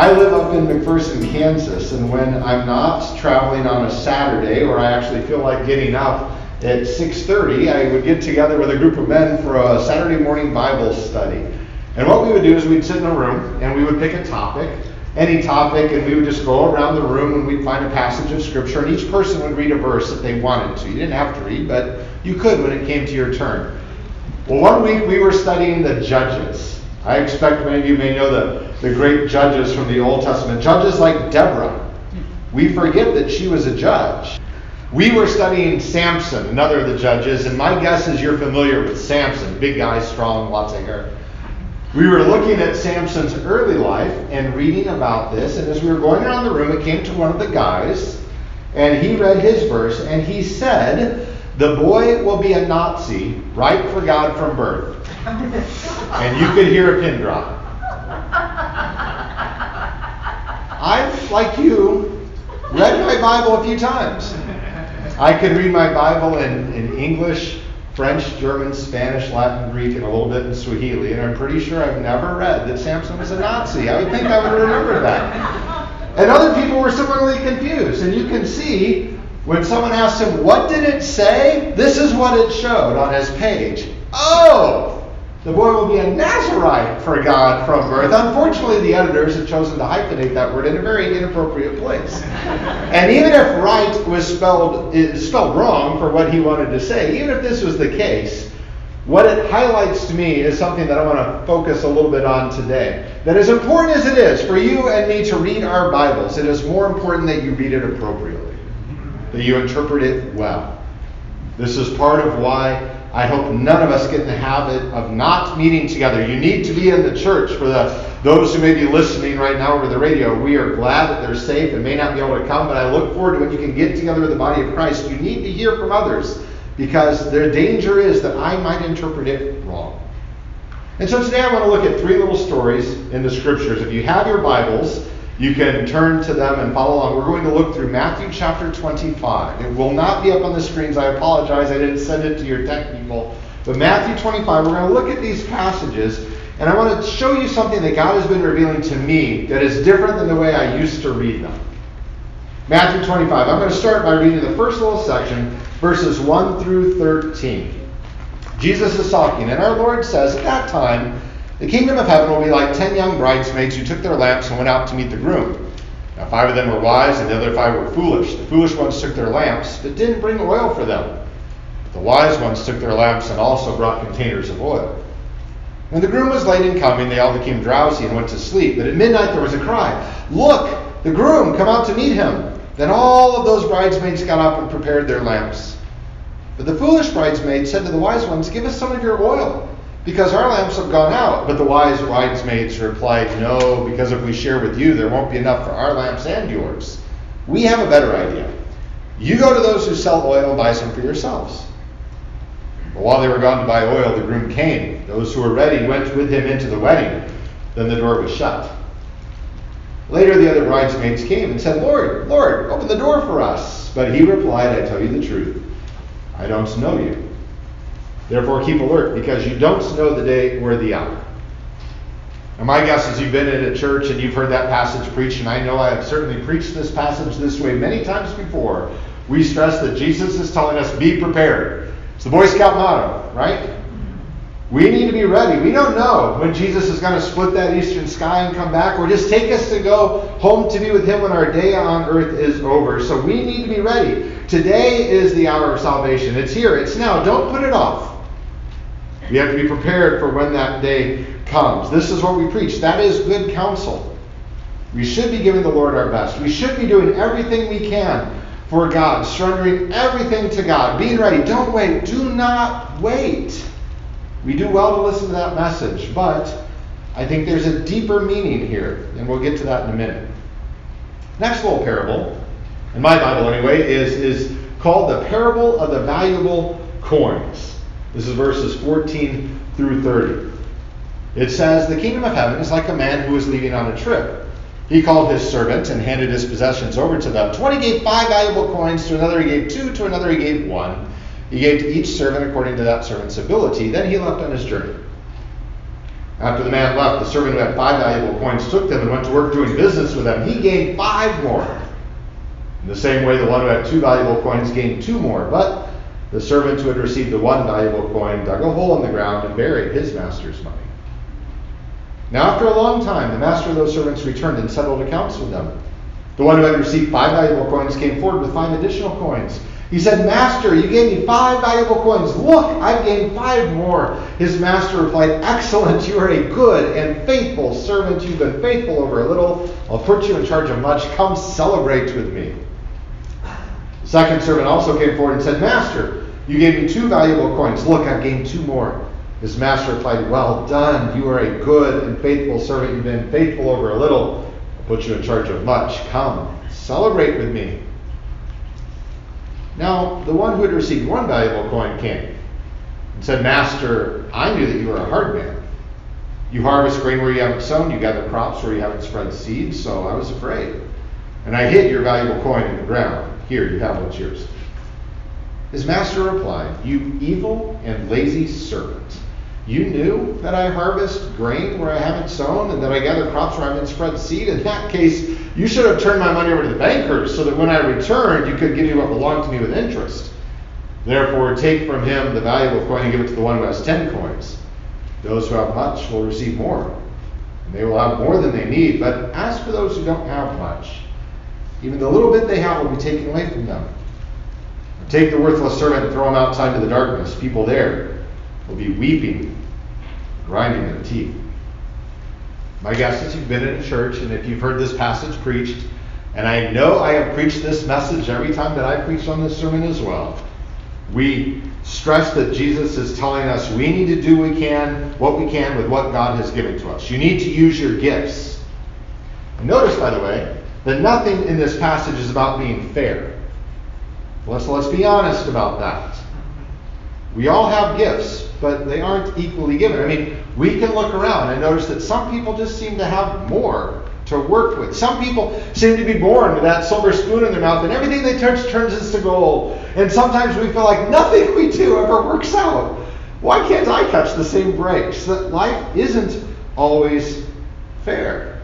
I live up in McPherson, Kansas, and when I'm not traveling on a Saturday or I actually feel like getting up at 6:30, I would get together with a group of men for a Saturday morning Bible study. And what we would do is we'd sit in a room and we would pick a topic, any topic, and we would just go around the room and we'd find a passage of scripture, and each person would read a verse that they wanted to. You didn't have to read, but you could when it came to your turn. Well, one week we were studying the Judges. I expect many of you may know the, the great judges from the Old Testament. Judges like Deborah. We forget that she was a judge. We were studying Samson, another of the judges, and my guess is you're familiar with Samson. Big guy, strong, lots of hair. We were looking at Samson's early life and reading about this, and as we were going around the room, it came to one of the guys, and he read his verse, and he said, the boy will be a Nazi, right for God from birth. And you could hear a pin drop. I've, like you, read my Bible a few times. I can read my Bible in, in English, French, German, Spanish, Latin, Greek, and a little bit in Swahili, and I'm pretty sure I've never read that Samson was a Nazi. I would think I would remember that. And other people were similarly confused. And you can see when someone asked him, What did it say? This is what it showed on his page. Oh! The boy will be a Nazarite for God from birth. Unfortunately, the editors have chosen to hyphenate that word in a very inappropriate place. and even if right was spelled, spelled wrong for what he wanted to say, even if this was the case, what it highlights to me is something that I want to focus a little bit on today. That as important as it is for you and me to read our Bibles, it is more important that you read it appropriately that you interpret it well. This is part of why I hope none of us get in the habit of not meeting together. You need to be in the church. For the those who may be listening right now over the radio, we are glad that they're safe and may not be able to come, but I look forward to when you can get together with the body of Christ. You need to hear from others because their danger is that I might interpret it wrong. And so today I want to look at three little stories in the scriptures. If you have your Bibles, you can turn to them and follow along. We're going to look through Matthew chapter 25. It will not be up on the screens. I apologize. I didn't send it to your tech people. But Matthew 25, we're going to look at these passages, and I want to show you something that God has been revealing to me that is different than the way I used to read them. Matthew 25. I'm going to start by reading the first little section, verses 1 through 13. Jesus is talking, and our Lord says, At that time, the kingdom of heaven will be like ten young bridesmaids who took their lamps and went out to meet the groom. Now, five of them were wise, and the other five were foolish. The foolish ones took their lamps, but didn't bring oil for them. But the wise ones took their lamps and also brought containers of oil. When the groom was late in coming, they all became drowsy and went to sleep. But at midnight there was a cry Look, the groom, come out to meet him. Then all of those bridesmaids got up and prepared their lamps. But the foolish bridesmaids said to the wise ones, Give us some of your oil because our lamps have gone out. But the wise bridesmaids replied, No, because if we share with you, there won't be enough for our lamps and yours. We have a better idea. You go to those who sell oil and buy some for yourselves. But while they were gone to buy oil, the groom came. Those who were ready went with him into the wedding. Then the door was shut. Later, the other bridesmaids came and said, Lord, Lord, open the door for us. But he replied, I tell you the truth. I don't know you. Therefore, keep alert because you don't know the day or the hour. And my guess is you've been in a church and you've heard that passage preached, and I know I have certainly preached this passage this way many times before. We stress that Jesus is telling us, be prepared. It's the Boy Scout motto, right? We need to be ready. We don't know when Jesus is going to split that eastern sky and come back, or just take us to go home to be with Him when our day on earth is over. So we need to be ready. Today is the hour of salvation. It's here, it's now. Don't put it off. We have to be prepared for when that day comes. This is what we preach. That is good counsel. We should be giving the Lord our best. We should be doing everything we can for God, surrendering everything to God, being ready. Don't wait. Do not wait. We do well to listen to that message, but I think there's a deeper meaning here, and we'll get to that in a minute. Next little parable, in my Bible anyway, is, is called the parable of the valuable coins. This is verses 14 through 30. It says, The kingdom of heaven is like a man who is leaving on a trip. He called his servants and handed his possessions over to them. To one he gave five valuable coins, to another he gave two, to another he gave one. He gave to each servant according to that servant's ability. Then he left on his journey. After the man left, the servant who had five valuable coins took them and went to work doing business with them. He gained five more. In the same way, the one who had two valuable coins gained two more. But the servant who had received the one valuable coin dug a hole in the ground and buried his master's money. Now, after a long time, the master of those servants returned and settled accounts with them. The one who had received five valuable coins came forward with five additional coins. He said, Master, you gave me five valuable coins. Look, I've gained five more. His master replied, Excellent, you are a good and faithful servant. You've been faithful over a little. I'll put you in charge of much. Come celebrate with me. The second servant also came forward and said, Master, you gave me two valuable coins. Look, I've gained two more. His master replied, Well done. You are a good and faithful servant. You've been faithful over a little. I'll put you in charge of much. Come, celebrate with me. Now, the one who had received one valuable coin came and said, Master, I knew that you were a hard man. You harvest grain where you haven't sown, you gather crops where you haven't spread seeds, so I was afraid. And I hid your valuable coin in the ground. Here, you have what's yours. His master replied, You evil and lazy servant. You knew that I harvest grain where I haven't sown and that I gather crops where I haven't spread seed. In that case, you should have turned my money over to the bankers so that when I returned, you could give me what belonged to me with interest. Therefore, take from him the valuable coin and give it to the one who has ten coins. Those who have much will receive more, and they will have more than they need. But as for those who don't have much, even the little bit they have will be taken away from them. Take the worthless servant and throw him outside to the darkness. People there will be weeping grinding their teeth. My guess is you've been in a church, and if you've heard this passage preached, and I know I have preached this message every time that I preach on this sermon as well, we stress that Jesus is telling us we need to do we can, what we can with what God has given to us. You need to use your gifts. Notice, by the way, that nothing in this passage is about being fair. Let's, let's be honest about that. We all have gifts but they aren't equally given. I mean, we can look around and notice that some people just seem to have more to work with. Some people seem to be born with that silver spoon in their mouth, and everything they touch turns into gold. And sometimes we feel like nothing we do ever works out. Why can't I catch the same breaks? That life isn't always fair.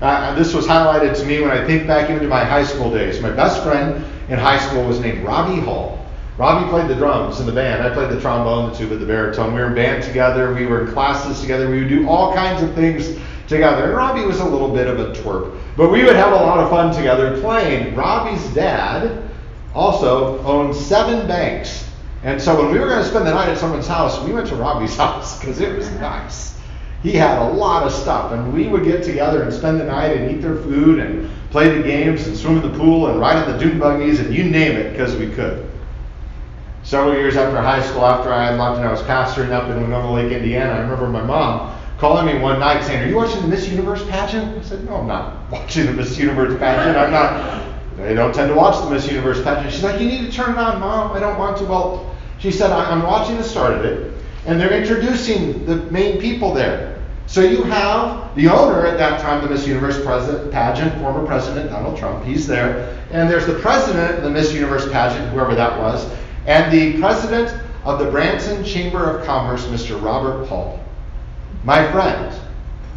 Uh, this was highlighted to me when I think back into my high school days. My best friend in high school was named Robbie Hall. Robbie played the drums in the band. I played the trombone, the tuba, the baritone. We were in band together. We were in classes together. We would do all kinds of things together. And Robbie was a little bit of a twerp. But we would have a lot of fun together playing. Robbie's dad also owned seven banks. And so when we were going to spend the night at someone's house, we went to Robbie's house because it was nice. He had a lot of stuff, and we would get together and spend the night and eat their food and play the games and swim in the pool and ride in the dune buggies and you name it because we could. Several years after high school, after I had left and I was pastoring up in Winona Lake, Indiana, I remember my mom calling me one night saying, Are you watching the Miss Universe pageant? I said, No, I'm not watching the Miss Universe pageant. I'm not. They don't tend to watch the Miss Universe pageant. She's like, You need to turn it on, Mom. I don't want to. Well, she said, I'm watching the start of it, and they're introducing the main people there. So you have the owner at that time, the Miss Universe president, pageant, former President Donald Trump. He's there. And there's the president of the Miss Universe pageant, whoever that was and the president of the Branson Chamber of Commerce, Mr. Robert Paul. My friend,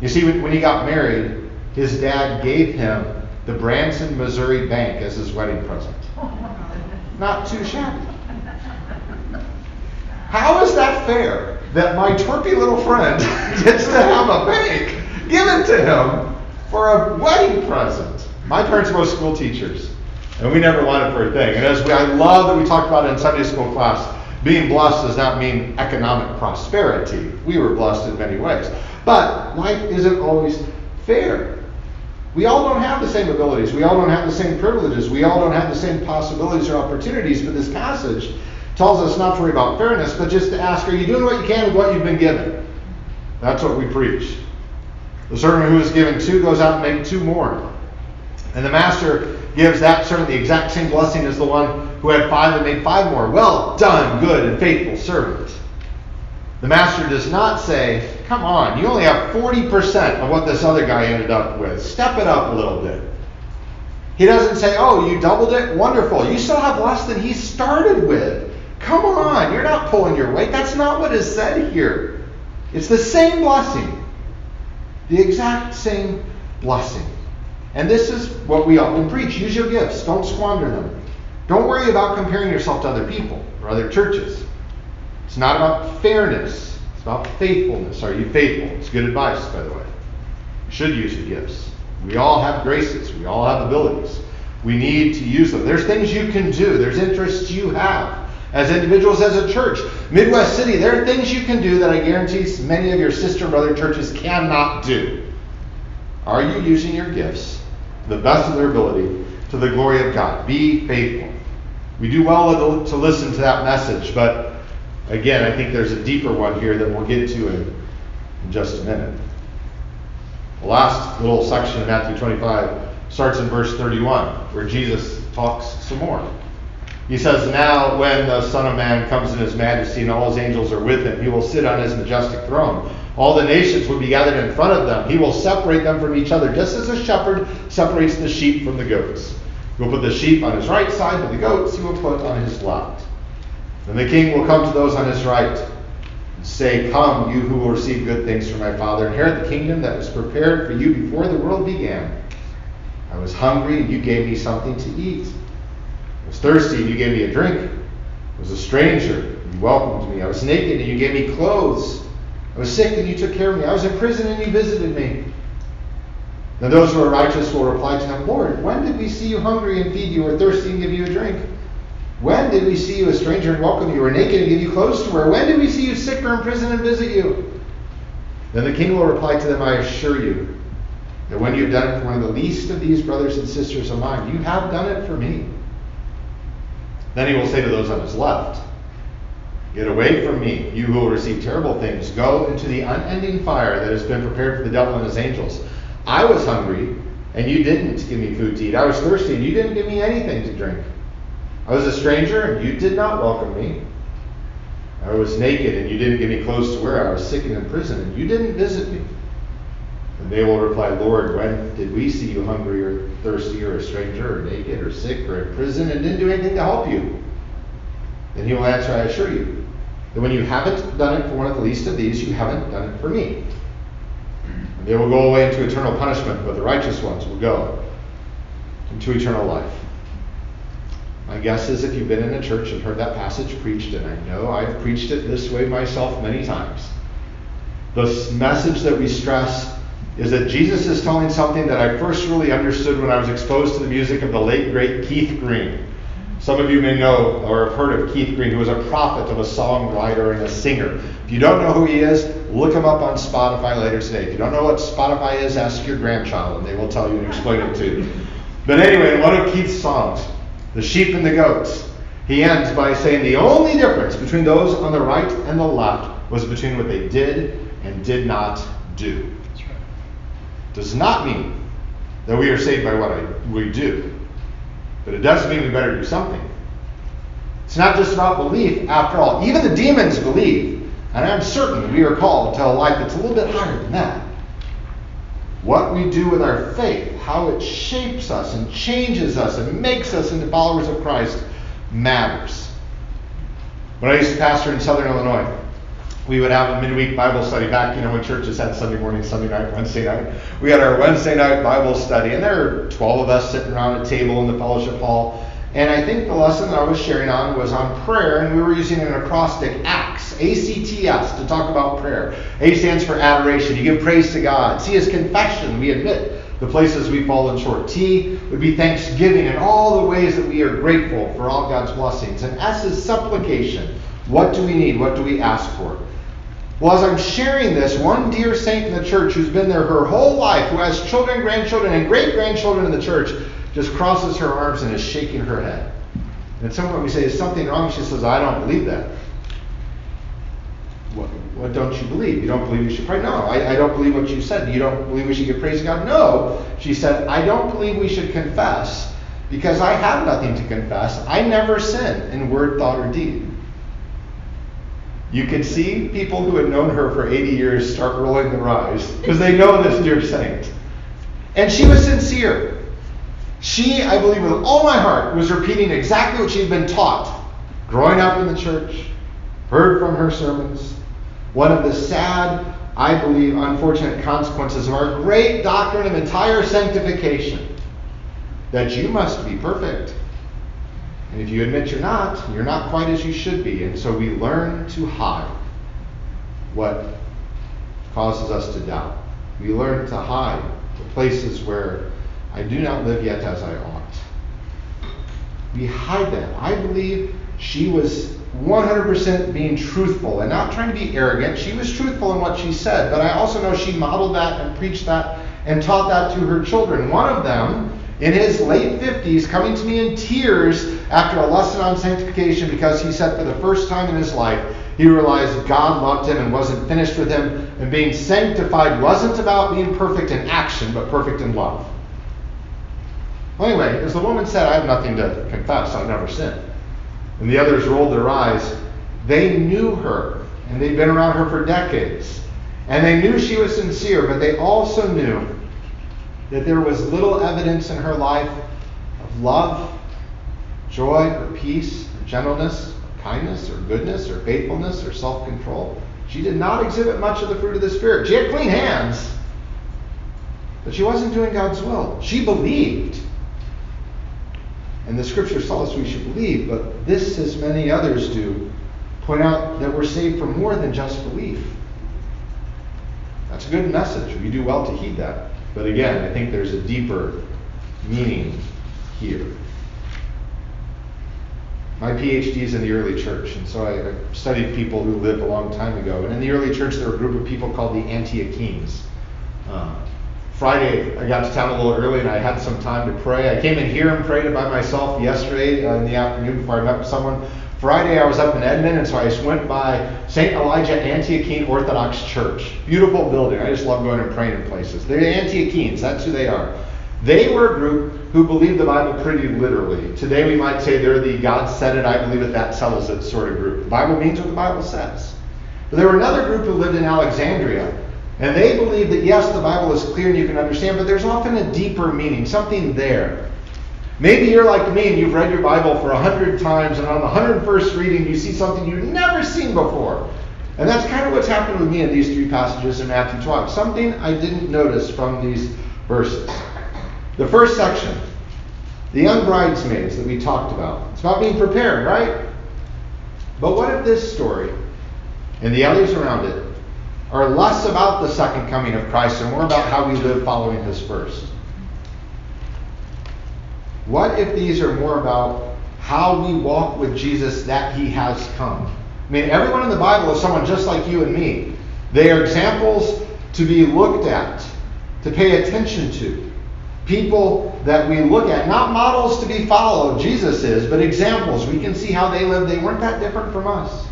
you see, when he got married, his dad gave him the Branson, Missouri Bank as his wedding present. Not too shabby. How is that fair that my twerpy little friend gets to have a bank given to him for a wedding present? My parents were school teachers. And we never wanted for a thing. And as we, I love that we talked about it in Sunday school class, being blessed does not mean economic prosperity. We were blessed in many ways. But life isn't always fair. We all don't have the same abilities. We all don't have the same privileges. We all don't have the same possibilities or opportunities. But this passage tells us not to worry about fairness, but just to ask, are you doing what you can with what you've been given? That's what we preach. The servant who is given two goes out and makes two more. And the master gives that servant the exact same blessing as the one who had five and made five more. Well done, good and faithful servant. The master does not say, Come on, you only have 40% of what this other guy ended up with. Step it up a little bit. He doesn't say, Oh, you doubled it? Wonderful. You still have less than he started with. Come on, you're not pulling your weight. That's not what is said here. It's the same blessing the exact same blessing. And this is what we often preach use your gifts, don't squander them. Don't worry about comparing yourself to other people or other churches. It's not about fairness, it's about faithfulness. Are you faithful? It's good advice, by the way. You should use your gifts. We all have graces, we all have abilities. We need to use them. There's things you can do, there's interests you have. As individuals, as a church, Midwest City, there are things you can do that I guarantee many of your sister and brother churches cannot do. Are you using your gifts the best of their ability to the glory of God? Be faithful. We do well to listen to that message, but again, I think there's a deeper one here that we'll get to in, in just a minute. The last little section of Matthew 25 starts in verse 31, where Jesus talks some more. He says, Now when the Son of Man comes in his majesty and all his angels are with him, he will sit on his majestic throne. All the nations will be gathered in front of them. He will separate them from each other, just as a shepherd separates the sheep from the goats. He will put the sheep on his right side, but the goats he will put on his left. Then the king will come to those on his right and say, Come, you who will receive good things from my Father, inherit the kingdom that was prepared for you before the world began. I was hungry, and you gave me something to eat thirsty and you gave me a drink. I was a stranger and you welcomed me. I was naked and you gave me clothes. I was sick and you took care of me. I was in prison and you visited me. Then those who are righteous will reply to him, Lord, when did we see you hungry and feed you, or thirsty and give you a drink? When did we see you a stranger and welcome you, or naked and give you clothes to wear? When did we see you sick or in prison and visit you? Then the king will reply to them, I assure you that when you have done it for one of the least of these brothers and sisters of mine, you have done it for me. Then he will say to those on his left, Get away from me, you who will receive terrible things. Go into the unending fire that has been prepared for the devil and his angels. I was hungry, and you didn't give me food to eat. I was thirsty, and you didn't give me anything to drink. I was a stranger, and you did not welcome me. I was naked, and you didn't give me clothes to wear. I was sick and in prison, and you didn't visit me. And they will reply, Lord, when did we see you hungry or thirsty or a stranger or naked or sick or in prison and didn't do anything to help you? Then he will answer, I assure you, that when you haven't done it for one of the least of these, you haven't done it for me. And they will go away into eternal punishment, but the righteous ones will go into eternal life. My guess is if you've been in a church and heard that passage preached, and I know I've preached it this way myself many times, the message that we stress is that Jesus is telling something that I first really understood when I was exposed to the music of the late, great Keith Green. Some of you may know or have heard of Keith Green, who was a prophet of a songwriter and a singer. If you don't know who he is, look him up on Spotify later today. If you don't know what Spotify is, ask your grandchild, and they will tell you and explain it to you. But anyway, in one of Keith's songs, The Sheep and the Goats, he ends by saying the only difference between those on the right and the left was between what they did and did not do does not mean that we are saved by what I, we do. But it does mean we better do something. It's not just about belief, after all. Even the demons believe, and I'm certain we are called to a life that's a little bit higher than that. What we do with our faith, how it shapes us and changes us and makes us into followers of Christ, matters. When I used to pastor in Southern Illinois, we would have a midweek Bible study back, you know, when churches had Sunday morning, Sunday night, Wednesday night. We had our Wednesday night Bible study, and there were 12 of us sitting around a table in the fellowship hall. And I think the lesson that I was sharing on was on prayer, and we were using an acrostic, ACTS, A-C-T-S, to talk about prayer. A stands for adoration. You give praise to God. C is confession. We admit the places we've fallen short. T would be thanksgiving and all the ways that we are grateful for all God's blessings. And S is supplication. What do we need? What do we ask for? Well, as I'm sharing this, one dear saint in the church who's been there her whole life, who has children, grandchildren, and great grandchildren in the church, just crosses her arms and is shaking her head. And at some point we say, Is something wrong? She says, I don't believe that. What, what don't you believe? You don't believe we should pray? No, I, I don't believe what you said. You don't believe we should give praise to God? No. She said, I don't believe we should confess because I have nothing to confess. I never sin in word, thought, or deed. You could see people who had known her for 80 years start rolling their eyes because they know this dear saint. And she was sincere. She, I believe with all my heart, was repeating exactly what she had been taught growing up in the church, heard from her sermons. One of the sad I believe, unfortunate consequences of our great doctrine of entire sanctification that you must be perfect. And if you admit you're not, you're not quite as you should be. And so we learn to hide what causes us to doubt. We learn to hide the places where I do not live yet as I ought. We hide that. I believe she was 100% being truthful and not trying to be arrogant. She was truthful in what she said, but I also know she modeled that and preached that and taught that to her children. One of them, in his late 50s, coming to me in tears after a lesson on sanctification because he said for the first time in his life, he realized God loved him and wasn't finished with him, and being sanctified wasn't about being perfect in action, but perfect in love. Well, anyway, as the woman said, I have nothing to confess, I've never sinned. And the others rolled their eyes. They knew her, and they'd been around her for decades. And they knew she was sincere, but they also knew that there was little evidence in her life of love, joy, or peace, or gentleness, or kindness, or goodness, or faithfulness, or self control. She did not exhibit much of the fruit of the Spirit. She had clean hands, but she wasn't doing God's will. She believed. And the scriptures tell us we should believe, but this, as many others do, point out that we're saved for more than just belief. That's a good message. We do well to heed that. But again, I think there's a deeper meaning here. My PhD is in the early church, and so I, I studied people who lived a long time ago. And in the early church, there were a group of people called the Antiochenes. Uh, Friday, I got to town a little early and I had some time to pray. I came in here and prayed by myself yesterday uh, in the afternoon before I met with someone. Friday, I was up in Edmond, and so I just went by St. Elijah Antiochene Orthodox Church. Beautiful building. I just love going and praying in places. They're Antiochenes, that's who they are. They were a group who believed the Bible pretty literally. Today, we might say they're the God said it, I believe it, that settles it sort of group. The Bible means what the Bible says. But there were another group who lived in Alexandria and they believed that, yes, the Bible is clear and you can understand, but there's often a deeper meaning, something there. Maybe you're like me and you've read your Bible for a hundred times, and on the 101st reading, you see something you've never seen before. And that's kind of what's happened with me in these three passages in Matthew 12. Something I didn't notice from these verses. The first section, the young bridesmaids that we talked about. It's about being prepared, right? But what if this story and the others around it are less about the second coming of Christ and more about how we live following his first. What if these are more about how we walk with Jesus that he has come? I mean, everyone in the Bible is someone just like you and me. They are examples to be looked at, to pay attention to. People that we look at, not models to be followed, Jesus is, but examples. We can see how they lived. They weren't that different from us.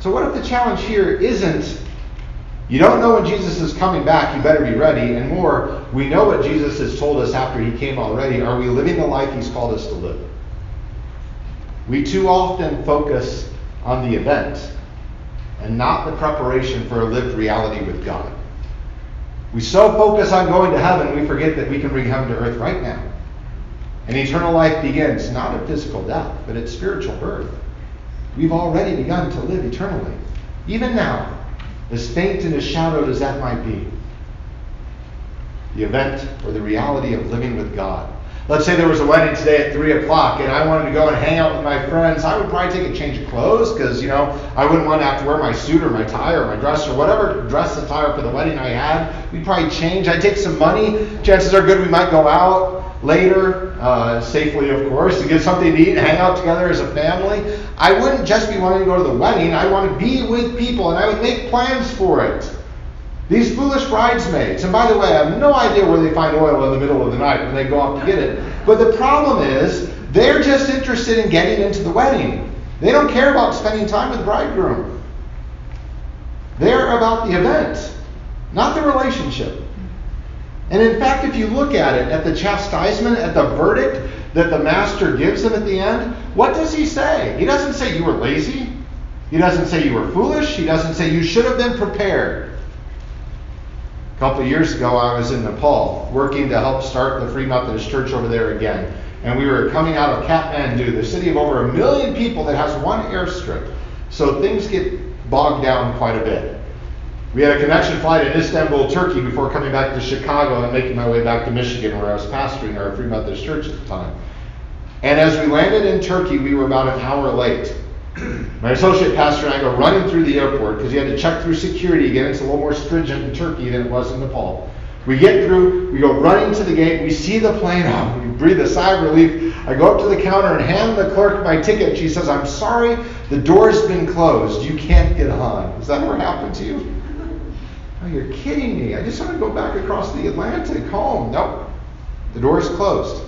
So, what if the challenge here isn't you don't know when Jesus is coming back, you better be ready. And more, we know what Jesus has told us after he came already. Are we living the life he's called us to live? We too often focus on the event and not the preparation for a lived reality with God. We so focus on going to heaven, we forget that we can bring heaven to earth right now. And eternal life begins not at physical death, but at spiritual birth. We've already begun to live eternally, even now as faint and as shadowed as that might be. The event or the reality of living with God. Let's say there was a wedding today at 3 o'clock and I wanted to go and hang out with my friends. I would probably take a change of clothes because, you know, I wouldn't want to have to wear my suit or my tie or my dress or whatever dress attire for the wedding I had. We'd probably change. I'd take some money. Chances are good we might go out later, uh, safely, of course, to get something to eat and hang out together as a family. I wouldn't just be wanting to go to the wedding. I want to be with people, and I would make plans for it. These foolish bridesmaids, and by the way, I have no idea where they find oil in the middle of the night when they go off to get it. But the problem is, they're just interested in getting into the wedding. They don't care about spending time with the bridegroom. They're about the event, not the relationship. And in fact, if you look at it, at the chastisement, at the verdict that the master gives them at the end, what does he say? He doesn't say you were lazy. He doesn't say you were foolish. He doesn't say you should have been prepared. A couple of years ago, I was in Nepal working to help start the Free Methodist Church over there again. And we were coming out of Kathmandu, the city of over a million people that has one airstrip. So things get bogged down quite a bit. We had a connection flight in Istanbul, Turkey, before coming back to Chicago and making my way back to Michigan, where I was pastoring our Free Methodist Church at the time. And as we landed in Turkey, we were about an hour late. My associate pastor and I go running through the airport because you had to check through security again. It's a little more stringent in Turkey than it was in Nepal. We get through, we go running to the gate, we see the plane, oh, we breathe a sigh of relief. I go up to the counter and hand the clerk my ticket. She says, I'm sorry, the door's been closed. You can't get on. Has that ever happened to you? Oh, you're kidding me. I just want to go back across the Atlantic home. Nope. The door is closed.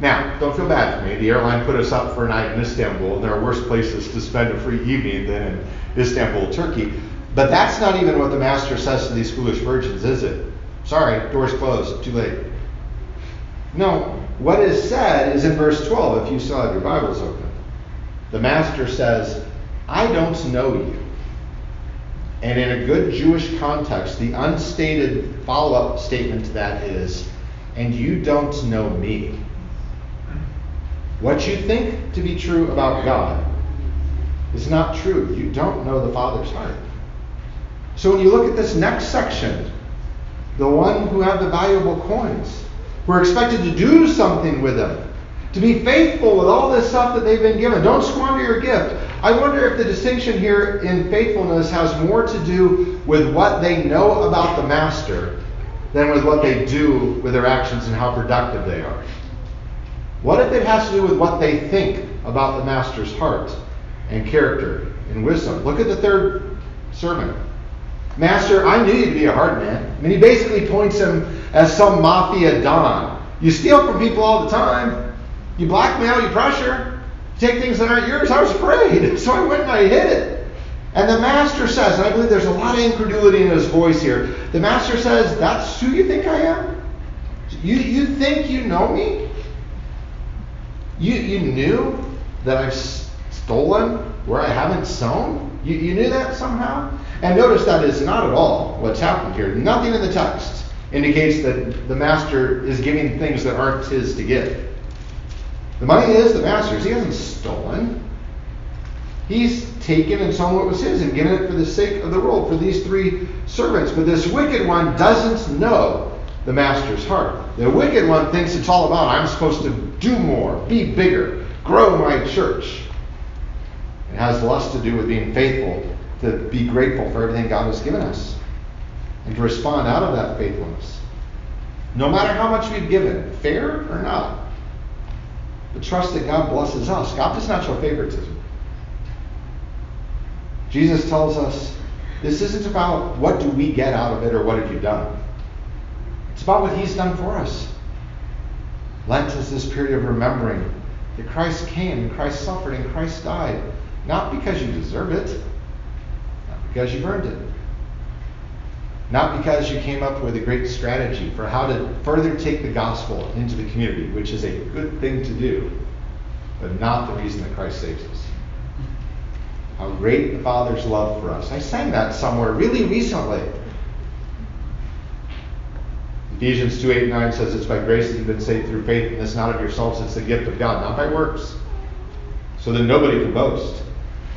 Now, don't feel bad for me. The airline put us up for a night in Istanbul, and there are worse places to spend a free evening than in Istanbul, Turkey. But that's not even what the master says to these foolish virgins, is it? Sorry, door's closed. Too late. No, what is said is in verse 12, if you still have your Bibles open. The master says, I don't know you. And in a good Jewish context, the unstated follow up statement to that is, and you don't know me. What you think to be true about God is not true. You don't know the Father's heart. So when you look at this next section, the one who have the valuable coins, we're expected to do something with them, to be faithful with all this stuff that they've been given. Don't squander your gift. I wonder if the distinction here in faithfulness has more to do with what they know about the master than with what they do with their actions and how productive they are. What if it has to do with what they think about the master's heart and character and wisdom? Look at the third sermon. Master, I knew you to be a hard man. I mean, he basically points him as some mafia don. You steal from people all the time. You blackmail, you pressure you take things that aren't yours. I was afraid. So I went and I hid it. And the master says, and I believe there's a lot of incredulity in his voice here. The master says, That's who you think I am? You, you think you know me? You, you knew that I've stolen where I haven't sown? You, you knew that somehow? And notice that is not at all what's happened here. Nothing in the text indicates that the master is giving things that aren't his to give. The money is the master's. He hasn't stolen. He's taken and sown what was his and given it for the sake of the world for these three servants. But this wicked one doesn't know the master's heart. The wicked one thinks it's all about I'm supposed to do more, be bigger, grow my church. It has less to do with being faithful, to be grateful for everything God has given us, and to respond out of that faithfulness. No matter how much we've given, fair or not, but trust that God blesses us. God does not show favoritism. Jesus tells us this isn't about what do we get out of it or what have you done. About what he's done for us. Lent is this period of remembering that Christ came and Christ suffered and Christ died, not because you deserve it, not because you've earned it, not because you came up with a great strategy for how to further take the gospel into the community, which is a good thing to do, but not the reason that Christ saves us. How great the Father's love for us. I sang that somewhere really recently. Ephesians 2 8 9 says, It's by grace that you've been saved through faith, and this not of yourselves, it's the gift of God, not by works, so that nobody can boast.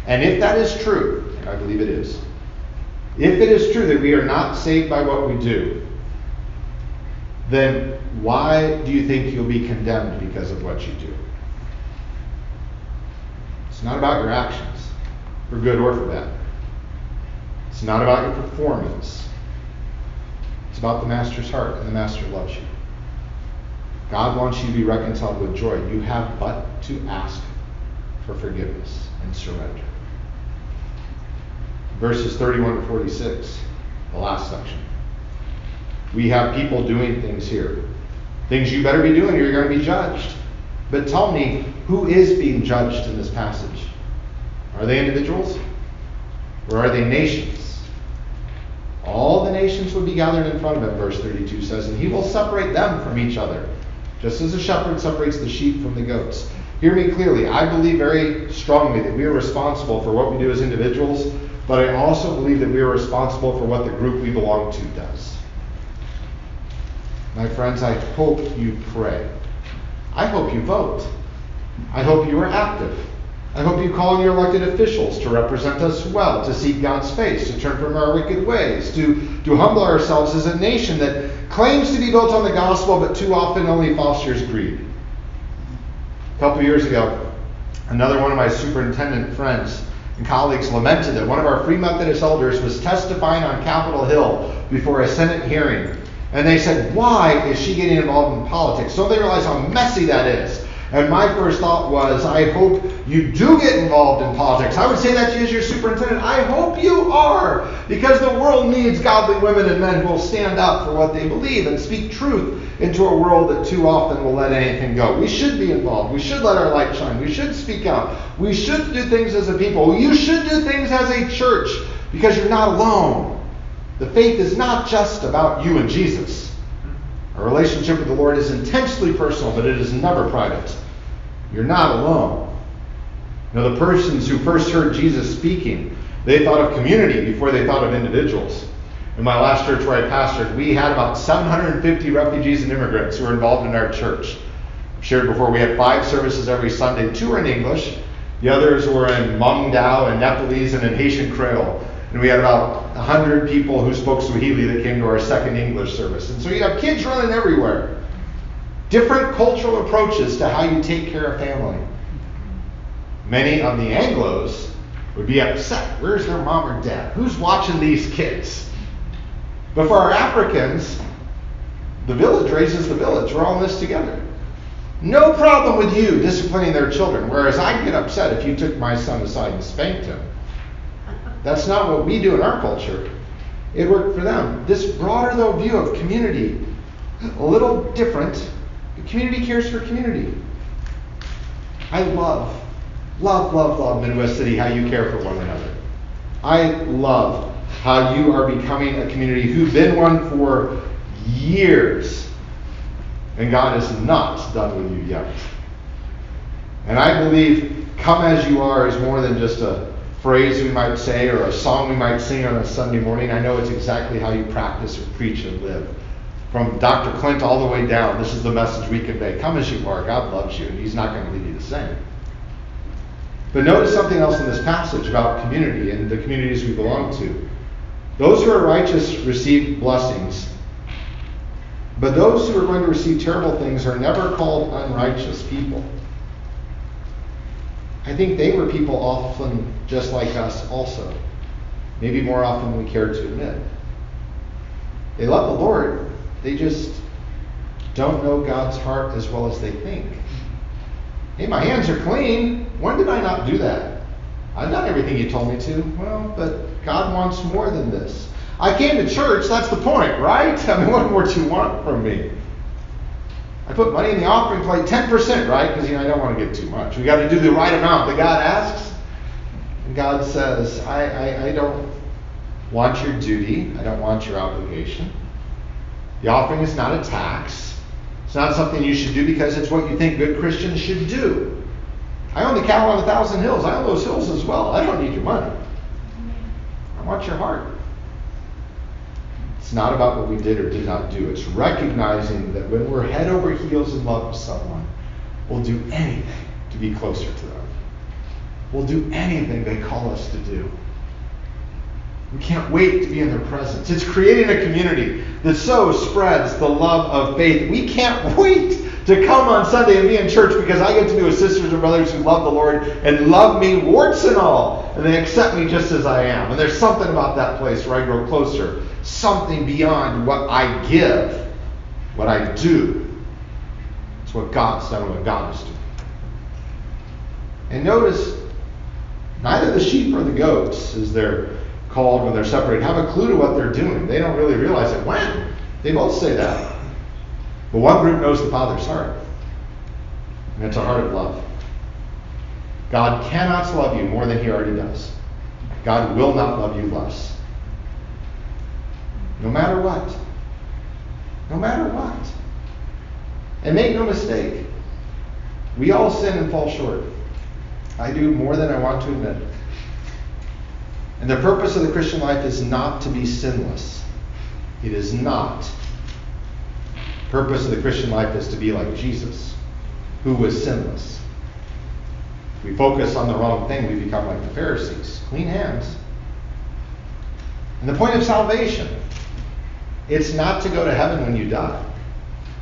And if that is true, and I believe it is, if it is true that we are not saved by what we do, then why do you think you'll be condemned because of what you do? It's not about your actions, for good or for bad. It's not about your performance. It's about the Master's heart, and the Master loves you. God wants you to be reconciled with joy. You have but to ask for forgiveness and surrender verses 31 to 46, the last section. We have people doing things here. Things you better be doing or you're going to be judged. But tell me, who is being judged in this passage? Are they individuals? Or are they nations? All the nations would be gathered in front of him, verse 32 says, and he will separate them from each other, just as a shepherd separates the sheep from the goats. Hear me clearly. I believe very strongly that we are responsible for what we do as individuals, but I also believe that we are responsible for what the group we belong to does. My friends, I hope you pray. I hope you vote. I hope you are active. I hope you call on your elected officials to represent us well, to seek God's face, to turn from our wicked ways, to, to humble ourselves as a nation that claims to be built on the gospel but too often only fosters greed. A couple years ago, another one of my superintendent friends and colleagues lamented that one of our Free Methodist elders was testifying on Capitol Hill before a Senate hearing. And they said, Why is she getting involved in politics? Don't they realize how messy that is? And my first thought was, I hope you do get involved in politics. I would say that to you as your superintendent. I hope you are, because the world needs godly women and men who will stand up for what they believe and speak truth into a world that too often will let anything go. We should be involved. We should let our light shine. We should speak out. We should do things as a people. You should do things as a church because you're not alone. The faith is not just about you and Jesus. Our relationship with the Lord is intensely personal, but it is never private. You're not alone. Know, the persons who first heard Jesus speaking, they thought of community before they thought of individuals. In my last church where I pastored, we had about 750 refugees and immigrants who were involved in our church. I've shared before, we had five services every Sunday. Two were in English. The others were in Hmong Dao and Nepalese and in Haitian Creole. And we had about 100 people who spoke Swahili that came to our second English service. And so you have kids running everywhere. Different cultural approaches to how you take care of family. Many of the Anglos would be upset. Where's their mom or dad? Who's watching these kids? But for our Africans, the village raises the village. We're all in this together. No problem with you disciplining their children, whereas I'd get upset if you took my son aside and spanked him. That's not what we do in our culture. It worked for them. This broader, though, view of community, a little different. Community cares for community. I love, love, love, love Midwest City, how you care for one another. I love how you are becoming a community who've been one for years. And God is not done with you yet. And I believe come as you are is more than just a phrase we might say or a song we might sing on a Sunday morning. I know it's exactly how you practice or preach and live. From Dr. Clint all the way down, this is the message we convey. Come as you are. God loves you, and He's not going to leave you the same. But notice something else in this passage about community and the communities we belong to. Those who are righteous receive blessings, but those who are going to receive terrible things are never called unrighteous people. I think they were people often just like us also. Maybe more often than we care to admit. They love the Lord, they just don't know God's heart as well as they think. Hey, my hands are clean. When did I not do that? I've done everything you told me to. Well, but God wants more than this. I came to church, that's the point, right? I mean, what more do you want from me? I put money in the offering plate, 10%, right? Because, you know, I don't want to give too much. We got to do the right amount that God asks. And God says, I, I, I don't want your duty. I don't want your obligation. The offering is not a tax. Not something you should do because it's what you think good Christians should do. I own the cattle on a thousand hills. I own those hills as well. I don't need your money. I want your heart. It's not about what we did or did not do. It's recognizing that when we're head over heels in love with someone, we'll do anything to be closer to them. We'll do anything they call us to do. We can't wait to be in their presence. It's creating a community that so spreads the love of faith. We can't wait to come on Sunday and be in church because I get to be with sisters and brothers who love the Lord and love me, warts and all, and they accept me just as I am. And there's something about that place where I grow closer something beyond what I give, what I do. It's what God's done, what God is doing. And notice, neither the sheep or the goats, is they're called when they're separated, have a clue to what they're doing. They don't really realize it. When? They both say that. But one group knows the Father's heart. And it's a heart of love. God cannot love you more than he already does. God will not love you less. No matter what. No matter what. And make no mistake, we all sin and fall short. I do more than I want to admit. And the purpose of the Christian life is not to be sinless. It is not. The purpose of the Christian life is to be like Jesus, who was sinless. If we focus on the wrong thing, we become like the Pharisees clean hands. And the point of salvation, it's not to go to heaven when you die.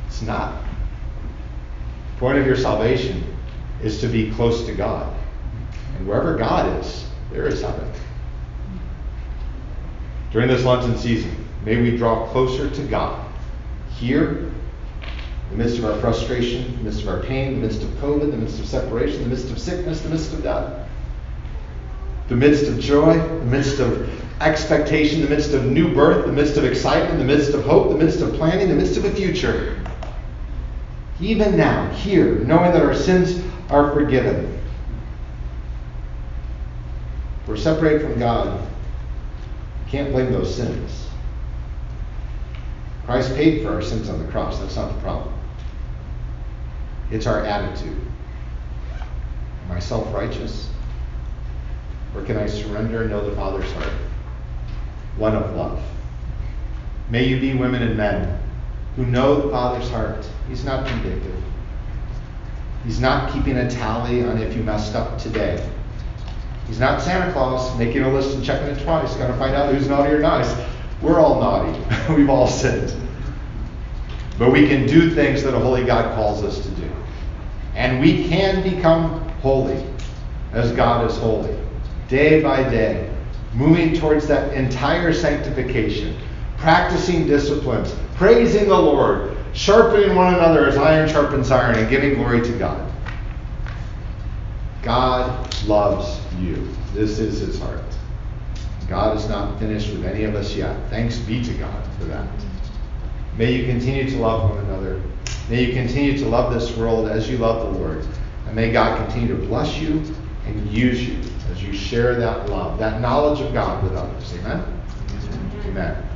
It's not. The point of your salvation is to be close to God. And wherever God is, there is heaven. During this Lenten season, may we draw closer to God here, in the midst of our frustration, in the midst of our pain, in the midst of COVID, in the midst of separation, in the midst of sickness, in the midst of death, the midst of joy, the midst of expectation, the midst of new birth, the midst of excitement, the midst of hope, the midst of planning, the midst of a future. Even now, here, knowing that our sins are forgiven, we're separated from God. Can't blame those sins. Christ paid for our sins on the cross. That's not the problem. It's our attitude. Am I self righteous? Or can I surrender and know the Father's heart? One of love. May you be women and men who know the Father's heart. He's not vindictive. He's not keeping a tally on if you messed up today. He's not Santa Claus making a list and checking it twice, going to find out who's naughty or nice. We're all naughty. We've all sinned. But we can do things that a holy God calls us to do. And we can become holy as God is holy, day by day, moving towards that entire sanctification, practicing disciplines, praising the Lord, sharpening one another as iron sharpens iron, and giving glory to God. God loves you. This is his heart. God is not finished with any of us yet. Thanks be to God for that. May you continue to love one another. May you continue to love this world as you love the Lord. And may God continue to bless you and use you as you share that love, that knowledge of God with others. Amen? Amen. Amen.